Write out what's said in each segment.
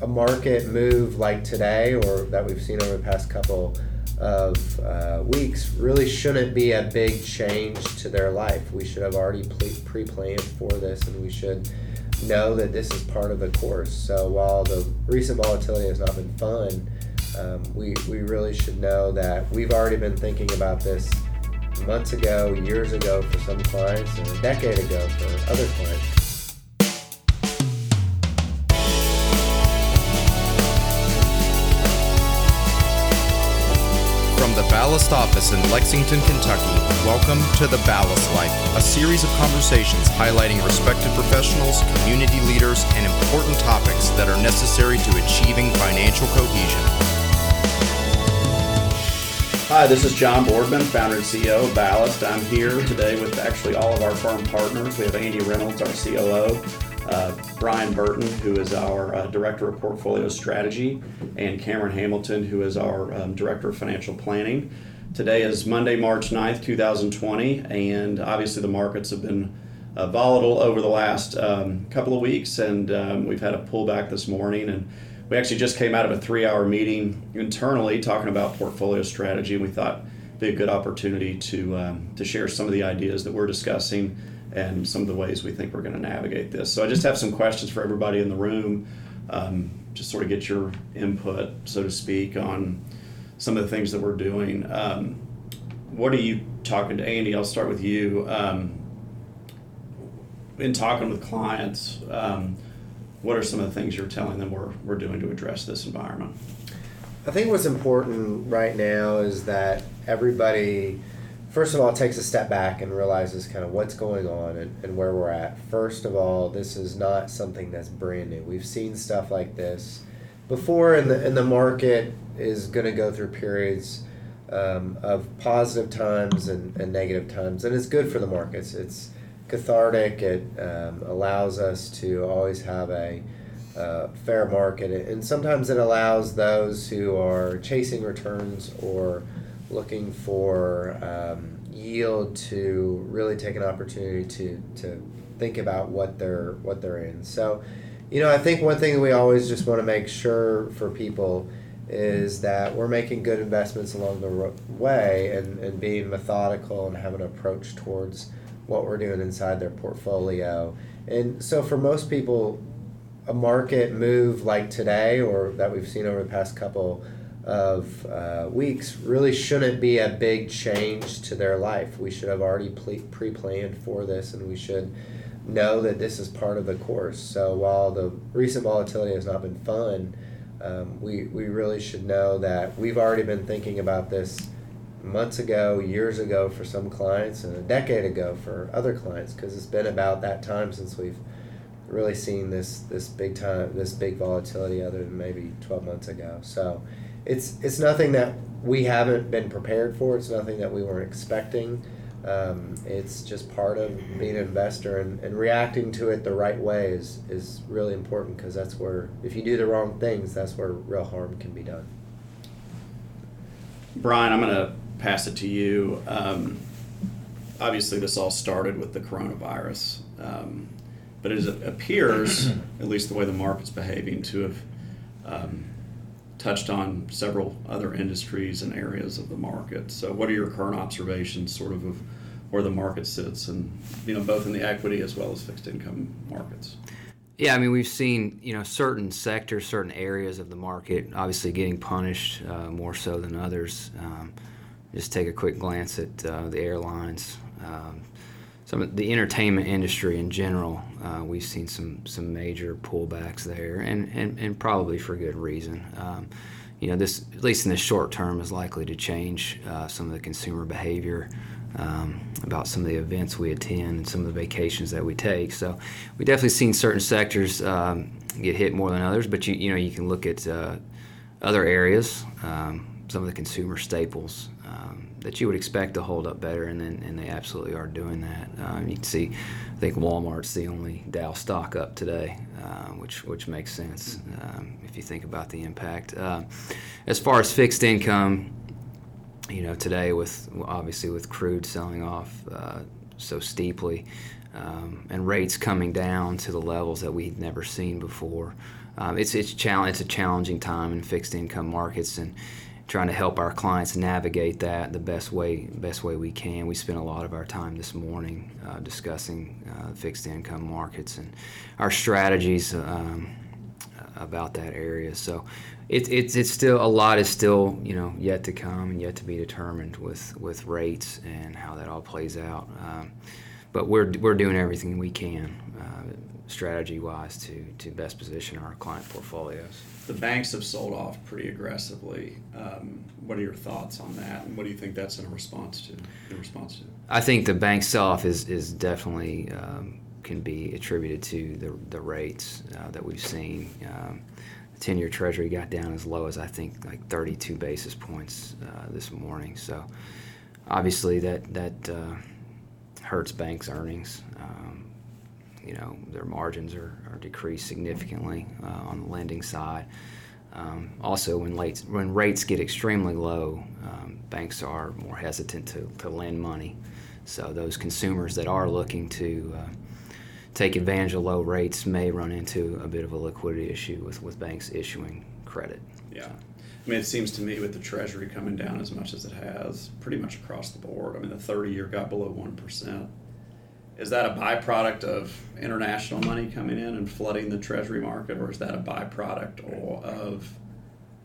a market move like today or that we've seen over the past couple of uh, weeks really shouldn't be a big change to their life. We should have already pre planned for this and we should know that this is part of the course. So while the recent volatility has not been fun, um, we, we really should know that we've already been thinking about this months ago, years ago for some clients, and a decade ago for other clients. Ballast office in Lexington, Kentucky, welcome to The Ballast Life, a series of conversations highlighting respected professionals, community leaders, and important topics that are necessary to achieving financial cohesion. Hi, this is John Boardman, founder and CEO of Ballast. I'm here today with actually all of our firm partners. We have Andy Reynolds, our COO, uh, Brian Burton, who is our uh, Director of Portfolio Strategy, and Cameron Hamilton, who is our um, Director of Financial Planning. Today is Monday, March 9th, 2020, and obviously the markets have been uh, volatile over the last um, couple of weeks, and um, we've had a pullback this morning. and we actually just came out of a three hour meeting internally talking about portfolio strategy, and we thought it'd be a good opportunity to, um, to share some of the ideas that we're discussing and some of the ways we think we're going to navigate this. So I just have some questions for everybody in the room, um, just sort of get your input, so to speak, on some of the things that we're doing. Um, what are you talking to Andy? I'll start with you. Um, in talking with clients, um, what are some of the things you're telling them we're, we're doing to address this environment? I think what's important right now is that everybody, first of all, takes a step back and realizes kind of what's going on and, and where we're at. First of all, this is not something that's brand new. We've seen stuff like this before, and the, and the market is going to go through periods um, of positive times and, and negative times, and it's good for the markets. It's cathartic. It um, allows us to always have a uh, fair market, and sometimes it allows those who are chasing returns or looking for um, yield to really take an opportunity to to think about what they're what they're in. So, you know, I think one thing we always just want to make sure for people is that we're making good investments along the way and, and being methodical and have an approach towards what we're doing inside their portfolio. And so for most people, a market move like today or that we've seen over the past couple of uh, weeks really shouldn't be a big change to their life. We should have already pre planned for this and we should know that this is part of the course. So while the recent volatility has not been fun, um, we, we really should know that we've already been thinking about this months ago, years ago for some clients, and a decade ago for other clients, because it's been about that time since we've really seen this this big time this big volatility, other than maybe twelve months ago. So, it's it's nothing that we haven't been prepared for. It's nothing that we weren't expecting. Um, it's just part of being an investor and, and reacting to it the right way is, is really important because that's where if you do the wrong things that's where real harm can be done brian i'm going to pass it to you. Um, obviously, this all started with the coronavirus, um, but it appears, at least the way the market's behaving, to have um, touched on several other industries and areas of the market. So, what are your current observations, sort of, of where the market sits, and you know, both in the equity as well as fixed income markets? Yeah, I mean, we've seen you know certain sectors, certain areas of the market, obviously getting punished uh, more so than others. Um, just take a quick glance at uh, the airlines, um, some of the entertainment industry in general. Uh, we've seen some some major pullbacks there, and, and, and probably for good reason. Um, you know, this at least in the short term is likely to change uh, some of the consumer behavior. Um, about some of the events we attend and some of the vacations that we take. So we definitely seen certain sectors um, get hit more than others, but you you know you can look at uh, other areas, um, some of the consumer staples that you would expect to hold up better, and then and they absolutely are doing that. Um, you can see, I think Walmart's the only Dow stock up today, uh, which which makes sense um, if you think about the impact. Uh, as far as fixed income, you know, today with obviously with crude selling off uh, so steeply. Um, and rates coming down to the levels that we'd never seen before. um, it's it's challenge it's a challenging time in fixed income markets and trying to help our clients navigate that the best way best way we can. We spent a lot of our time this morning uh, discussing uh, fixed income markets and our strategies um, about that area. So it's it's it's still a lot is still you know yet to come and yet to be determined with with rates and how that all plays out. Um, but we're we're doing everything we can. Uh, strategy wise to, to best position our client portfolios. The banks have sold off pretty aggressively. Um, what are your thoughts on that, and what do you think that's in response to? In response to, I think the bank sell-off is is definitely um, can be attributed to the the rates uh, that we've seen. Um, the ten-year Treasury got down as low as I think like 32 basis points uh, this morning. So obviously that that uh, hurts banks' earnings. Um, you know their margins are, are decreased significantly uh, on the lending side. Um, also, when rates when rates get extremely low, um, banks are more hesitant to, to lend money. So those consumers that are looking to uh, take advantage of low rates may run into a bit of a liquidity issue with, with banks issuing credit. Yeah. I mean, it seems to me with the Treasury coming down as much as it has, pretty much across the board. I mean, the 30 year got below 1% is that a byproduct of international money coming in and flooding the treasury market, or is that a byproduct of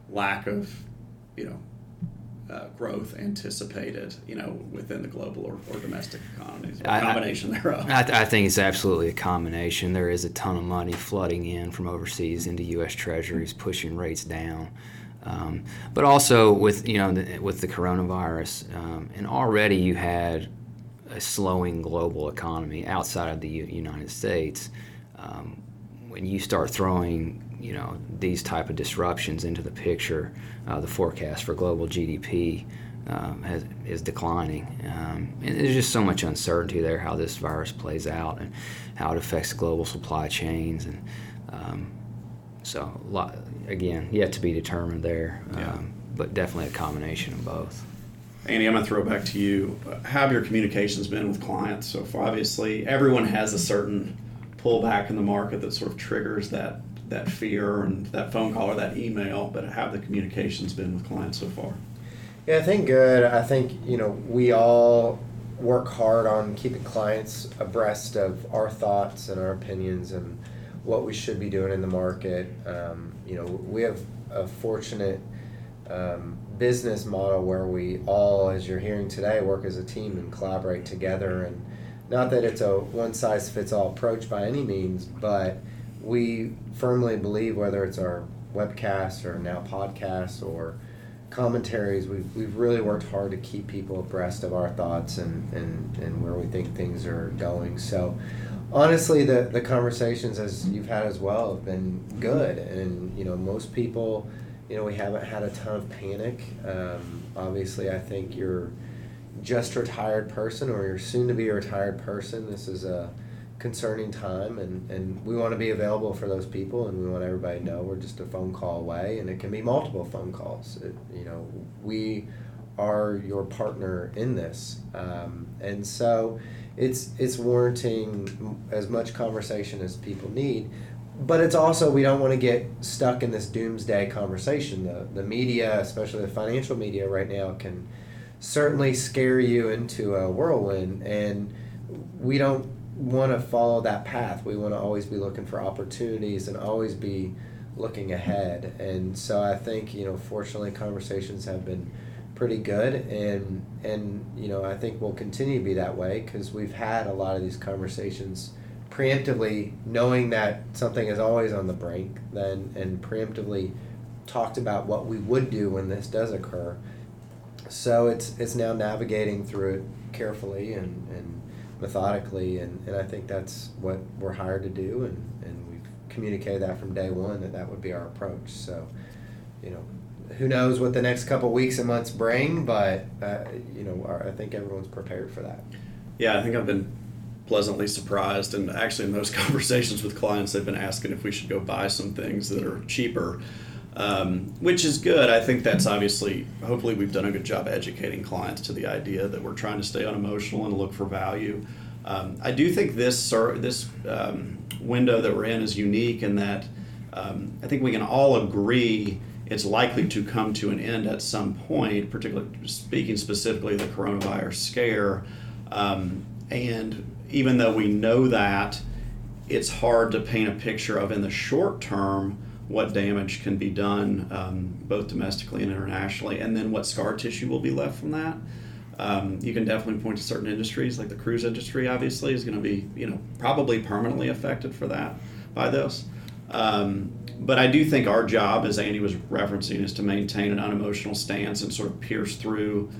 lack of, you know, uh, growth anticipated, you know, within the global or, or domestic economies, or a combination I, thereof? I, I, think it's absolutely a combination. There is a ton of money flooding in from overseas into U.S. Treasuries, pushing rates down. Um, but also with you know the, with the coronavirus, um, and already you had a slowing global economy outside of the U- United States, um, when you start throwing you know these type of disruptions into the picture, uh, the forecast for global GDP um, has, is declining. Um, and there's just so much uncertainty there how this virus plays out and how it affects global supply chains and um, so lot, again yet to be determined there. Yeah. Um, but definitely a combination of both. Andy, I'm going to throw back to you. How have your communications been with clients so far? Obviously, everyone has a certain pullback in the market that sort of triggers that that fear and that phone call or that email. But how the communications been with clients so far? Yeah, I think good. I think you know we all work hard on keeping clients abreast of our thoughts and our opinions and what we should be doing in the market. Um, you know, we have a fortunate um, business model where we all, as you're hearing today, work as a team and collaborate together. And not that it's a one size fits all approach by any means, but we firmly believe whether it's our webcasts or now podcasts or commentaries, we've, we've really worked hard to keep people abreast of our thoughts and, and, and where we think things are going. So, honestly, the, the conversations, as you've had as well, have been good. And, you know, most people you know, we haven't had a ton of panic. Um, obviously, I think you're just a retired person or you're soon to be a retired person. This is a concerning time, and, and we want to be available for those people, and we want everybody to know we're just a phone call away, and it can be multiple phone calls. It, you know, we are your partner in this, um, and so it's it's warranting as much conversation as people need but it's also we don't want to get stuck in this doomsday conversation. The the media, especially the financial media right now, can certainly scare you into a whirlwind, and we don't want to follow that path. We want to always be looking for opportunities and always be looking ahead. And so I think you know, fortunately, conversations have been pretty good, and and you know I think we'll continue to be that way because we've had a lot of these conversations preemptively knowing that something is always on the brink, then and preemptively talked about what we would do when this does occur. So it's it's now navigating through it carefully and, and methodically, and, and I think that's what we're hired to do, and, and we've communicated that from day one that that would be our approach. So, you know, who knows what the next couple weeks and months bring, but uh, you know, our, I think everyone's prepared for that. Yeah, I think I've been pleasantly surprised. And actually, in those conversations with clients, they've been asking if we should go buy some things that are cheaper, um, which is good. I think that's obviously, hopefully, we've done a good job educating clients to the idea that we're trying to stay unemotional and look for value. Um, I do think this this um, window that we're in is unique in that um, I think we can all agree it's likely to come to an end at some point, particularly speaking specifically the coronavirus scare. Um, and even though we know that, it's hard to paint a picture of in the short term what damage can be done um, both domestically and internationally, and then what scar tissue will be left from that. Um, you can definitely point to certain industries, like the cruise industry, obviously, is going to be, you know, probably permanently affected for that by this. Um, but I do think our job, as Andy was referencing, is to maintain an unemotional stance and sort of pierce through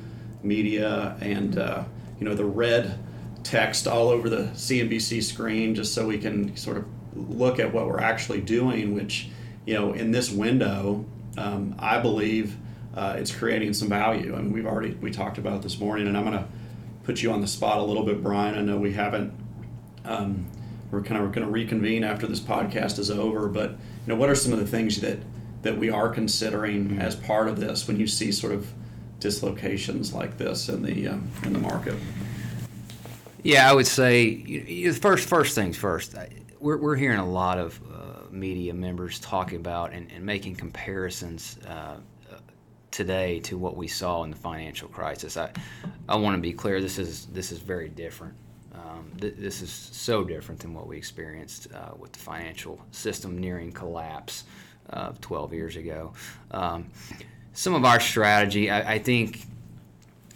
media and uh, you know the red text all over the CNBC screen, just so we can sort of look at what we're actually doing. Which you know in this window, um, I believe uh, it's creating some value. I mean, we've already we talked about it this morning, and I'm going to put you on the spot a little bit, Brian. I know we haven't. Um, we're kind of going to reconvene after this podcast is over. But you know, what are some of the things that that we are considering mm-hmm. as part of this when you see sort of dislocations like this in the um, in the market? Yeah, I would say you know, first first things first. We're we're hearing a lot of uh, media members talking about and, and making comparisons. Uh, today to what we saw in the financial crisis. I, I want to be clear. This is this is very different. Um, th- this is so different than what we experienced uh, with the financial system nearing collapse uh, 12 years ago. Um, some of our strategy, I, I, think,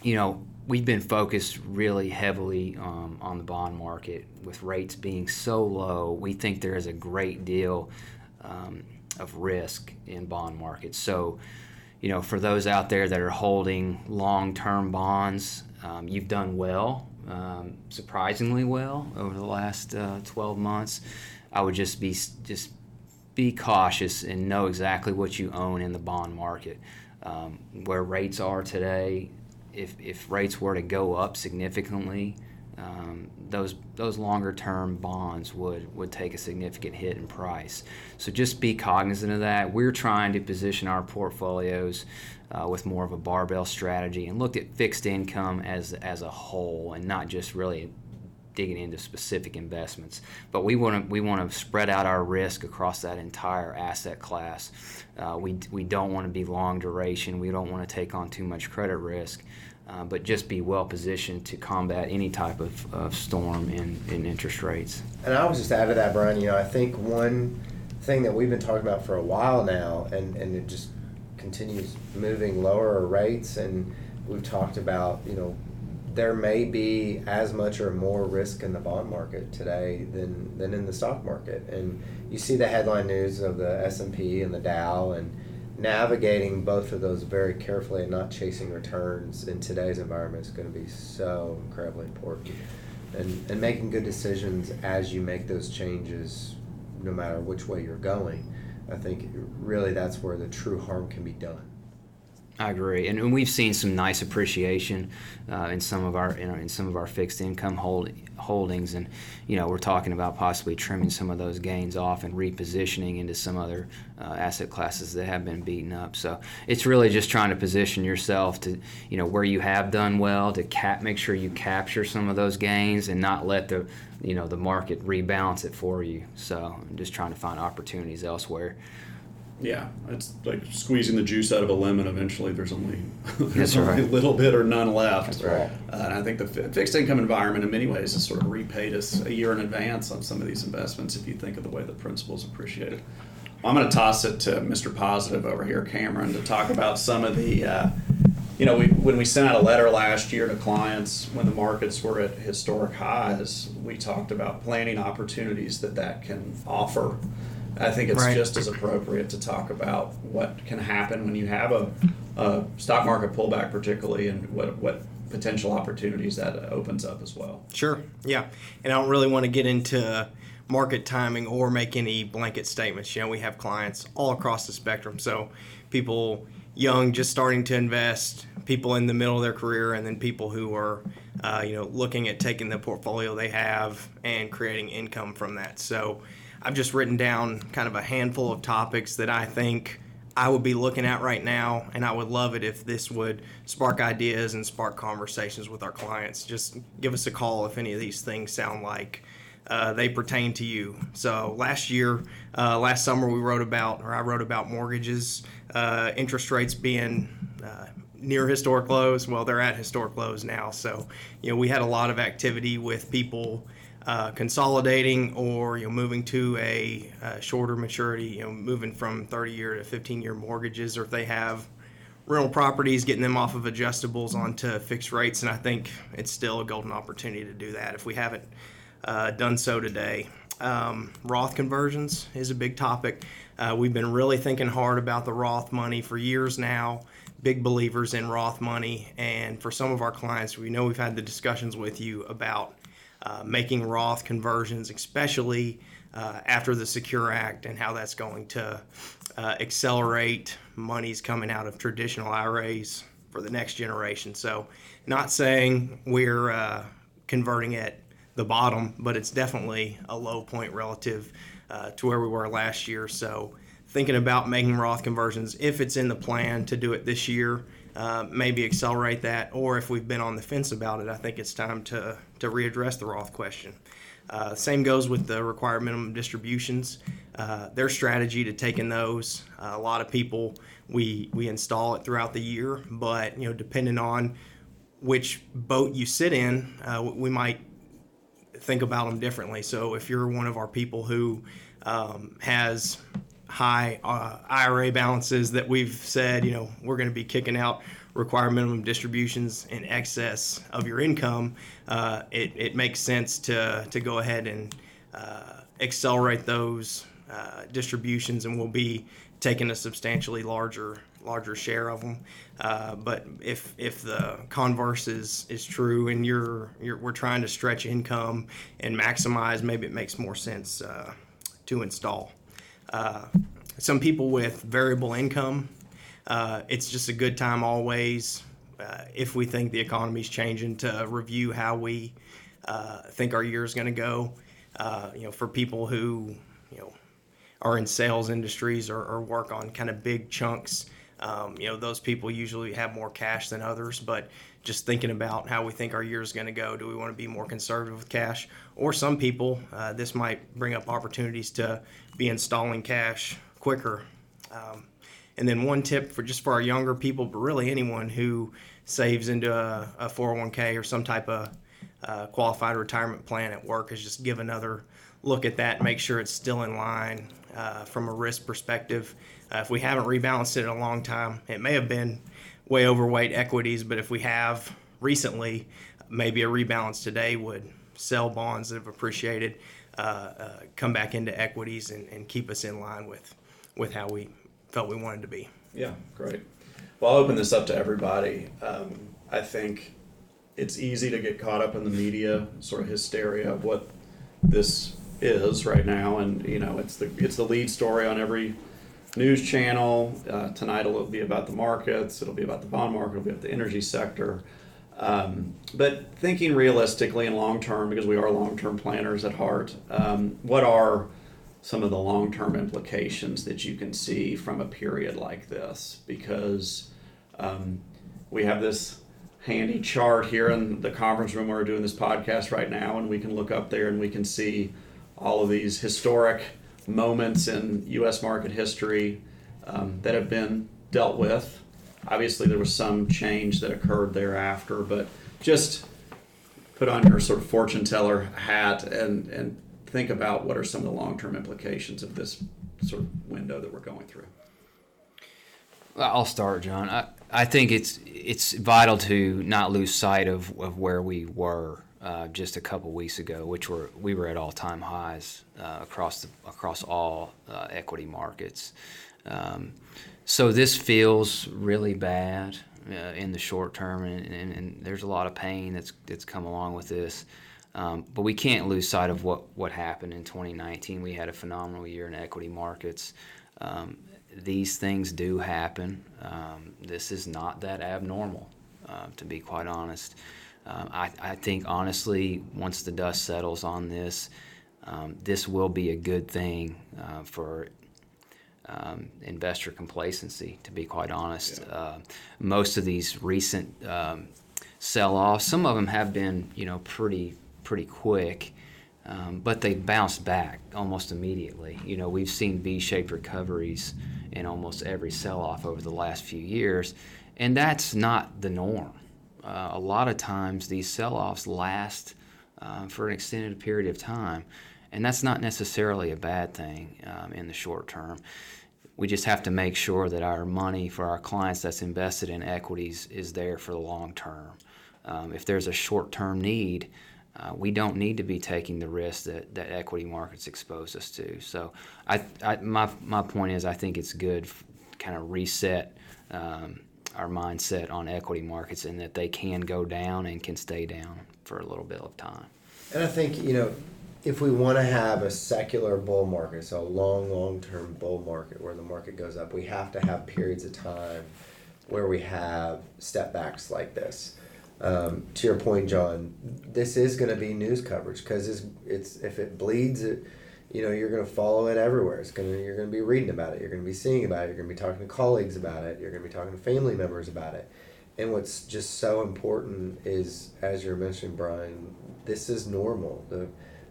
you know, we've been focused really heavily um, on the bond market with rates being so low. We think there is a great deal um, of risk in bond markets. So, you know, for those out there that are holding long-term bonds, um, you've done well um, surprisingly well over the last uh, 12 months. I would just be just be cautious and know exactly what you own in the bond market. Um, where rates are today, if, if rates were to go up significantly, um, those those longer term bonds would would take a significant hit in price. So just be cognizant of that. We're trying to position our portfolios uh, with more of a barbell strategy and looked at fixed income as as a whole and not just really digging into specific investments. But we want to we want to spread out our risk across that entire asset class. Uh, we we don't want to be long duration. We don't want to take on too much credit risk. Uh, but just be well positioned to combat any type of, of storm in, in interest rates. And I was just add to that, Brian. You know, I think one thing that we've been talking about for a while now, and, and it just continues moving lower rates, and we've talked about, you know, there may be as much or more risk in the bond market today than, than in the stock market. And you see the headline news of the S&P and the Dow and navigating both of those very carefully and not chasing returns in today's environment is going to be so incredibly important. And, and making good decisions as you make those changes, no matter which way you're going, I think really that's where the true harm can be done. I agree, and, and we've seen some nice appreciation uh, in some of our know, in some of our fixed income hold, holdings, and you know we're talking about possibly trimming some of those gains off and repositioning into some other uh, asset classes that have been beaten up. So it's really just trying to position yourself to you know where you have done well to cap make sure you capture some of those gains and not let the you know the market rebalance it for you. So I'm just trying to find opportunities elsewhere. Yeah, it's like squeezing the juice out of a lemon. Eventually, there's only there's only a little bit or none left. That's right. Uh, and I think the fixed income environment, in many ways, has sort of repaid us a year in advance on some of these investments. If you think of the way the principal is appreciated. I'm going to toss it to Mr. Positive over here, Cameron, to talk about some of the. Uh, you know, we, when we sent out a letter last year to clients when the markets were at historic highs, we talked about planning opportunities that that can offer I think it's right. just as appropriate to talk about what can happen when you have a, a stock market pullback, particularly, and what what potential opportunities that opens up as well. Sure. Yeah, and I don't really want to get into market timing or make any blanket statements. You know, we have clients all across the spectrum, so people young just starting to invest, people in the middle of their career, and then people who are, uh, you know, looking at taking the portfolio they have and creating income from that. So I've just written down kind of a handful of topics that I think I would be looking at right now, and I would love it if this would spark ideas and spark conversations with our clients. Just give us a call if any of these things sound like uh, they pertain to you. So last year, uh, last summer, we wrote about, or I wrote about mortgages, uh, interest rates being uh, near historic lows. Well, they're at historic lows now. So, you know, we had a lot of activity with people uh, consolidating or you know moving to a, uh shorter maturity. You know, moving from 30 year to 15 year mortgages, or if they have rental properties, getting them off of adjustables onto fixed rates. And I think it's still a golden opportunity to do that if we haven't uh, done so today. Um, Roth conversions is a big topic. Uh, we've been really thinking hard about the Roth money for years now. Big believers in Roth money, and for some of our clients, we know we've had the discussions with you about uh, making Roth conversions, especially uh, after the Secure Act, and how that's going to uh, accelerate monies coming out of traditional IRAs for the next generation. So, not saying we're uh, converting at the bottom, but it's definitely a low point relative uh, to where we were last year. So, thinking about making Roth conversions, if it's in the plan to do it this year, uh, maybe accelerate that. Or if we've been on the fence about it, I think it's time to, to readdress the Roth question. Uh, same goes with the required minimum distributions. Uh, their strategy to taking those, uh, a lot of people we we install it throughout the year, but you know depending on which boat you sit in, uh, we might think about them differently. So if you're one of our people who um, has high uh, IRA balances that we've said, you know, we're going to be kicking out required minimum distributions in excess of your income, uh, it, it makes sense to, to go ahead and uh, accelerate those uh, distributions, and we'll be taking a substantially larger larger share of them. Uh, but if if the converse is is true, and you're you're we're trying to stretch income and maximize, maybe it makes more sense uh, to install. Uh, some people with variable income, uh, it's just a good time always, uh, if we think the economy's changing, to review how we uh, think our year is going to go. Uh, you know, for people who you know are in sales industries or, or work on kind of big chunks. Um, you know, those people usually have more cash than others, but just thinking about how we think our year is going to go, do we want to be more conservative with cash? Or some people, uh, this might bring up opportunities to be installing cash quicker. Um, and then one tip for just for our younger people, but really anyone who saves into a, a 401k or some type of uh, qualified retirement plan at work is just give another look at that, make sure it's still in line uh, from a risk perspective. Uh, if we haven't rebalanced it in a long time, it may have been way overweight equities, but if we have recently, maybe a rebalance today would sell bonds that have appreciated, uh, uh, come back into equities, and, and keep us in line with with how we felt we wanted to be. Yeah, great. Well, I'll open this up to everybody. Um, I think it's easy to get caught up in the media sort of hysteria of what this is right now, and you know, it's the it's the lead story on every news channel. Uh, tonight it'll be about the markets. It'll be about the bond market. It'll be about the energy sector. Um, but thinking realistically and long term, because we are long term planners at heart, um, what are some of the long term implications that you can see from a period like this? Because um, we have this handy chart here in the conference room where we're doing this podcast right now, and we can look up there and we can see all of these historic moments in U.S. market history um, that have been dealt with. Obviously, there was some change that occurred thereafter, but just put on your sort of fortune teller hat and, and think about what are some of the long term implications of this sort of window that we're going through. I'll start, John. I, I think it's it's vital to not lose sight of, of where we were uh, just a couple weeks ago, which were we were at all time highs uh, across the, across all uh, equity markets. Um, so this feels really bad uh, in the short term, and, and, and, there's a lot of pain that's that's come along with this. Um, but we can't lose sight of what, what happened in 2019. We had a phenomenal year in equity markets. Um, these things do happen. Um, this is not that abnormal, uh, to be quite honest. Um, I, I, think, honestly, once the dust settles on this, um, this will be a good thing uh, for um, investor complacency, to be quite honest. Yeah. Uh, most of these recent um, sell offs, some of them have been, you know, pretty, pretty quick. um, but they bounced back almost immediately. You know, we've seen V-shaped recoveries in almost every sell-off over the last few years, and that's not the norm. Uh, a lot of times, these sell-offs last uh, for an extended period of time, and that's not necessarily a bad thing um, in the short term. We just have to make sure that our money for our clients that's invested in equities is there for the long term. Um, if there's a short term need, uh, we don't need to be taking the risk that, that equity markets expose us to. So, I, I my, my point is, I think it's good, kind of reset um, our mindset on equity markets and that they can go down and can stay down for a little bit of time. And I think, you know, if we want to have a secular bull market, so a long, long term bull market where the market goes up, we have to have periods of time where we have step backs like this. Um, to your point, John, this is going to be news coverage because it's, it's if it bleeds, it, you know, you're going to follow it everywhere. It's going to you're going to be reading about it. You're going to be seeing about it. You're going to be talking to colleagues about it. You're going to be talking to family members about it. And what's just so important is, as you're mentioning, Brian, this is normal. The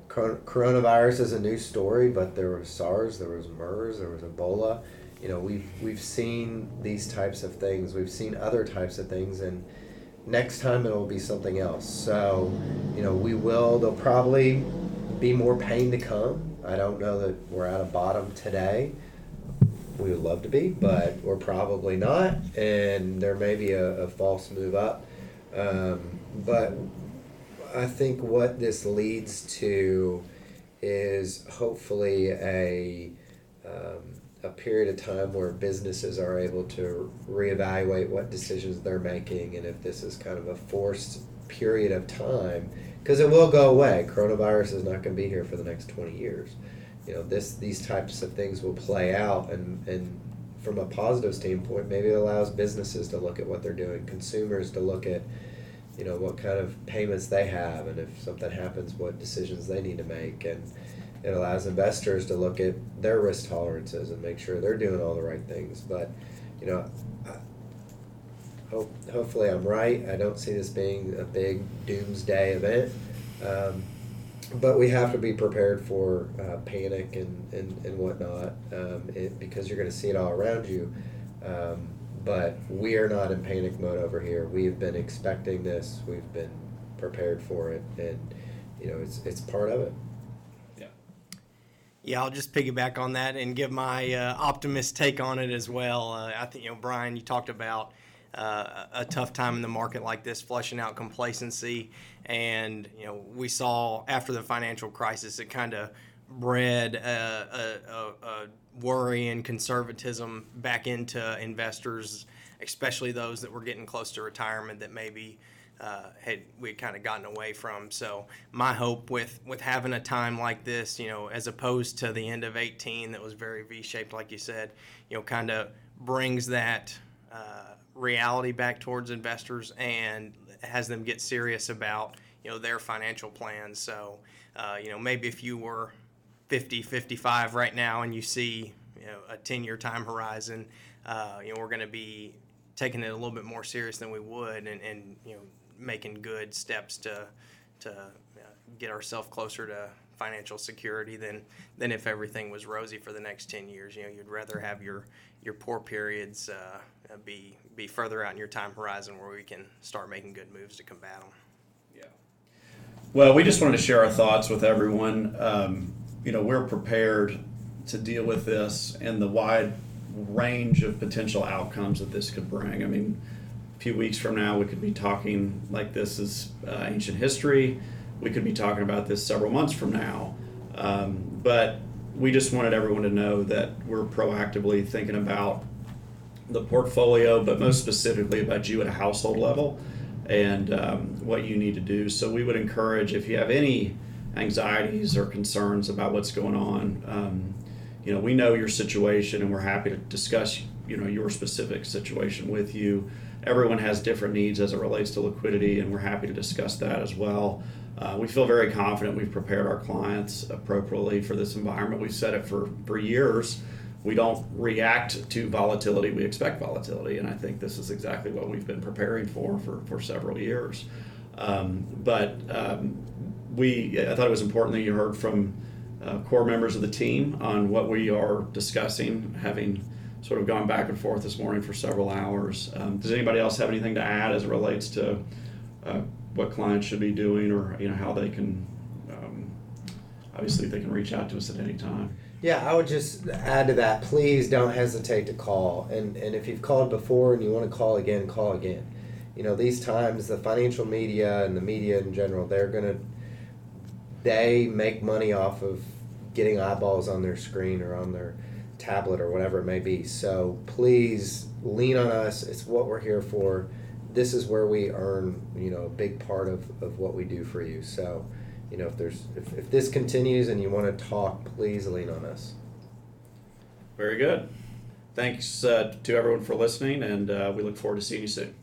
coronavirus is a new story, but there was SARS, there was MERS, there was Ebola. You know, we've we've seen these types of things. We've seen other types of things, and next time it'll be something else. So, you know, we will. There'll probably be more pain to come. I don't know that we're at a bottom today. We would love to be, but we're probably not, and there may be a, a false move up. Um, but I think what this leads to is hopefully a um, a period of time where businesses are able to reevaluate what decisions they're making and if this is kind of a forced period of time because it will go away. Coronavirus is not going to be here for the next 20 years. You know this these types of things will play out and and from a positive standpoint maybe it allows businesses to look at what they're doing consumers to look at you know what kind of payments they have and if something happens what decisions they need to make. And it allows investors to look at their risk tolerances and make sure they're doing all the right things. But you know hope, hopefully i'm right i don't see this being a big doomsday event um, but we have to be prepared for uh, panic and, and, and whatnot um, it, because you're going to see it all around you um, but we are not in panic mode over here. We've been expecting this. We've been prepared for it, and you know, it's it's part of it. Yeah. Yeah, I'll just piggyback on that and give my uh, optimist take on it as well. Uh, I think you know, Brian, you talked about uh, a tough time in the market like this, flushing out complacency, and you know, we saw after the financial crisis, it kind of bred a, a, a, worry and conservatism back into investors, especially those that were getting close to retirement that maybe uh, had we had kind of gotten away from. So my hope with with having a time like this, you know, as opposed to the end of 18 that was very V-shaped, like you said, you know, kind of brings that uh, reality back towards investors and has them get serious about you know their financial plans. So uh, you know maybe if you were 50, 55 right now, and you see you know a 10 year time horizon, uh, you know we're going to be taking it a little bit more serious than we would, and, and you know making good steps to to uh, get ourselves closer to financial security than than if everything was rosy for the next 10 years. You know, you'd rather have your your poor periods uh, be be further out in your time horizon where we can start making good moves to combat them. Yeah. Well, we just wanted to share our thoughts with everyone. Um, you know, we're prepared to deal with this and the wide range of potential outcomes that this could bring. I mean, a few weeks from now, we could be talking like this is uh, ancient history. We could be talking about this several months from now. Um, but we just wanted everyone to know that we're proactively thinking about the portfolio, but most specifically about you at a household level and um, what you need to do. So we would encourage if you have any anxieties or concerns about what's going on, um, you know, we know your situation and we're happy to discuss, you know, your specific situation with you. Everyone has different needs as it relates to liquidity, and we're happy to discuss that as well. Uh, we feel very confident we've prepared our clients appropriately for this environment. We've said it for, for years. We don't react to volatility, we expect volatility, and I think this is exactly what we've been preparing for for, for several years. Um, but um, we, I thought it was important that you heard from uh, core members of the team on what we are discussing, having sort of gone back and forth this morning for several hours. Um, does anybody else have anything to add as it relates to uh, what clients should be doing, or you know how they can? Um, obviously, they can reach out to us at any time. Yeah, I would just add to that. Please don't hesitate to call, and and if you've called before and you want to call again, call again. You know, these times the financial media and the media in general, they're gonna they make money off of getting eyeballs on their screen or on their tablet or whatever it may be. So please lean on us. It's what we're here for. This is where we earn, you know, a big part of, of what we do for you. So, you know, if there's if, if this continues and you want to talk, please lean on us. Very good. Thanks uh, to everyone for listening, and uh, we look forward to seeing you soon.